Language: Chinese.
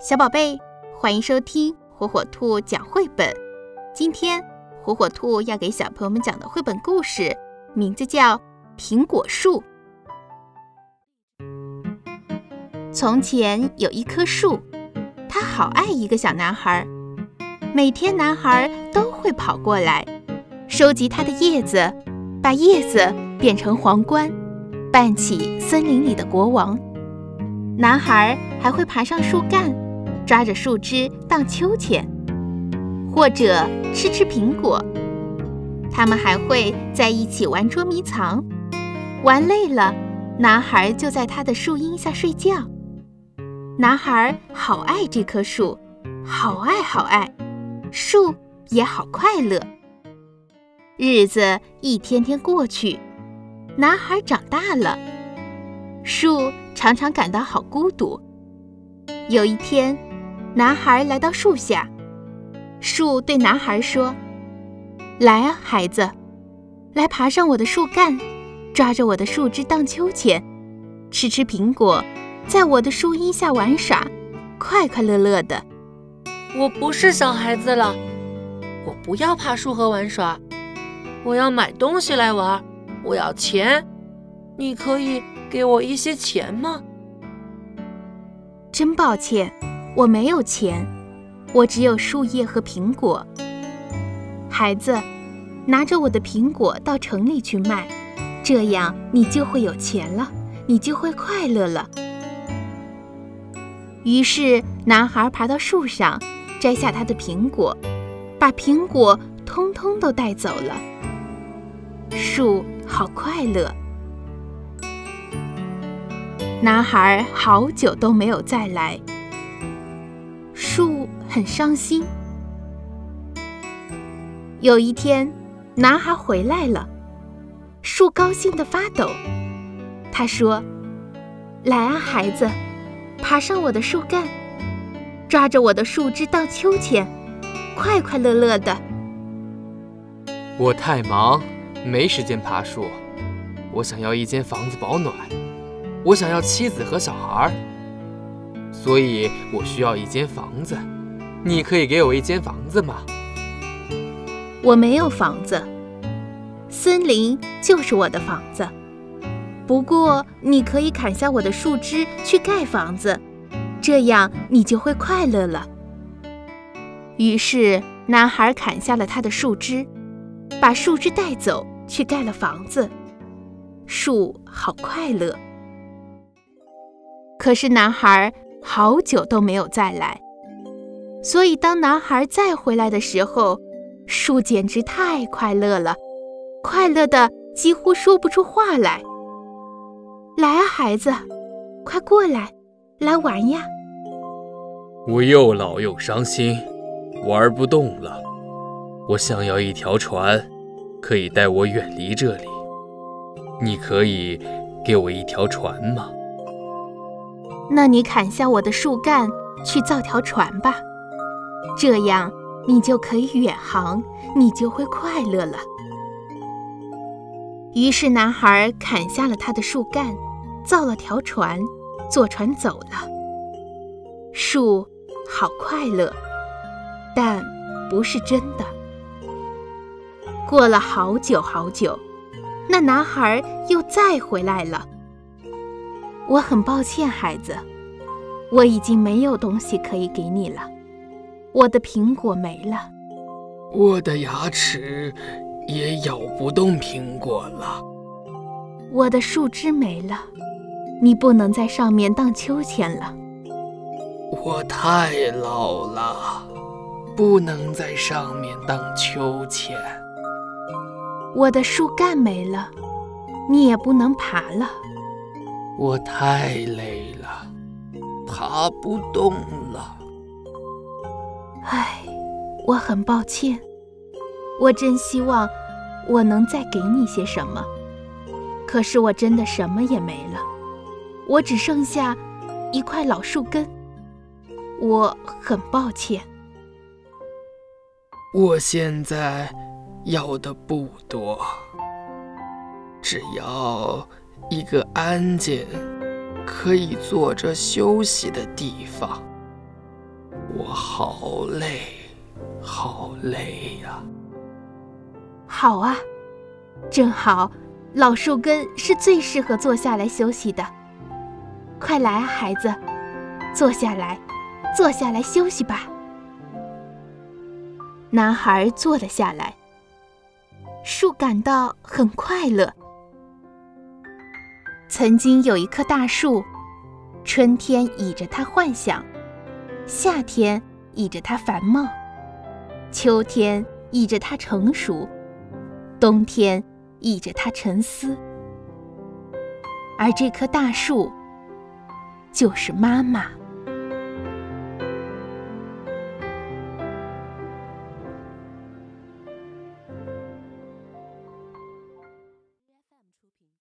小宝贝，欢迎收听火火兔讲绘本。今天，火火兔要给小朋友们讲的绘本故事名字叫《苹果树》。从前有一棵树，它好爱一个小男孩，每天男孩都会跑过来，收集它的叶子，把叶子变成皇冠，扮起森林里的国王。男孩还会爬上树干。抓着树枝荡秋千，或者吃吃苹果。他们还会在一起玩捉迷藏。玩累了，男孩就在他的树荫下睡觉。男孩好爱这棵树，好爱好爱，树也好快乐。日子一天天过去，男孩长大了，树常常感到好孤独。有一天。男孩来到树下，树对男孩说：“来啊，孩子，来爬上我的树干，抓着我的树枝荡秋千，吃吃苹果，在我的树荫下玩耍，快快乐乐的。”我不是小孩子了，我不要爬树和玩耍，我要买东西来玩，我要钱，你可以给我一些钱吗？真抱歉。我没有钱，我只有树叶和苹果。孩子，拿着我的苹果到城里去卖，这样你就会有钱了，你就会快乐了。于是，男孩爬到树上，摘下他的苹果，把苹果通通都带走了。树好快乐。男孩好久都没有再来。很伤心。有一天，男孩回来了，树高兴的发抖。他说：“来啊，孩子，爬上我的树干，抓着我的树枝荡秋千，快快乐乐的。”我太忙，没时间爬树。我想要一间房子保暖，我想要妻子和小孩。所以我需要一间房子，你可以给我一间房子吗？我没有房子，森林就是我的房子。不过你可以砍下我的树枝去盖房子，这样你就会快乐了。于是男孩砍下了他的树枝，把树枝带走去盖了房子。树好快乐。可是男孩。好久都没有再来，所以当男孩再回来的时候，树简直太快乐了，快乐的几乎说不出话来。来啊，孩子，快过来，来玩呀！我又老又伤心，玩不动了。我想要一条船，可以带我远离这里。你可以给我一条船吗？那你砍下我的树干去造条船吧，这样你就可以远航，你就会快乐了。于是男孩砍下了他的树干，造了条船，坐船走了。树好快乐，但不是真的。过了好久好久，那男孩又再回来了。我很抱歉，孩子，我已经没有东西可以给你了。我的苹果没了，我的牙齿也咬不动苹果了。我的树枝没了，你不能在上面荡秋千了。我太老了，不能在上面荡秋千。我的树干没了，你也不能爬了。我太累了，爬不动了。唉，我很抱歉。我真希望我能再给你些什么，可是我真的什么也没了。我只剩下一块老树根。我很抱歉。我现在要的不多，只要。一个安静、可以坐着休息的地方。我好累，好累呀！好啊，正好，老树根是最适合坐下来休息的。快来啊，孩子，坐下来，坐下来休息吧。男孩坐了下来，树感到很快乐。曾经有一棵大树，春天倚着它幻想，夏天倚着它繁茂，秋天倚着它成熟，冬天倚着它沉思。而这棵大树，就是妈妈。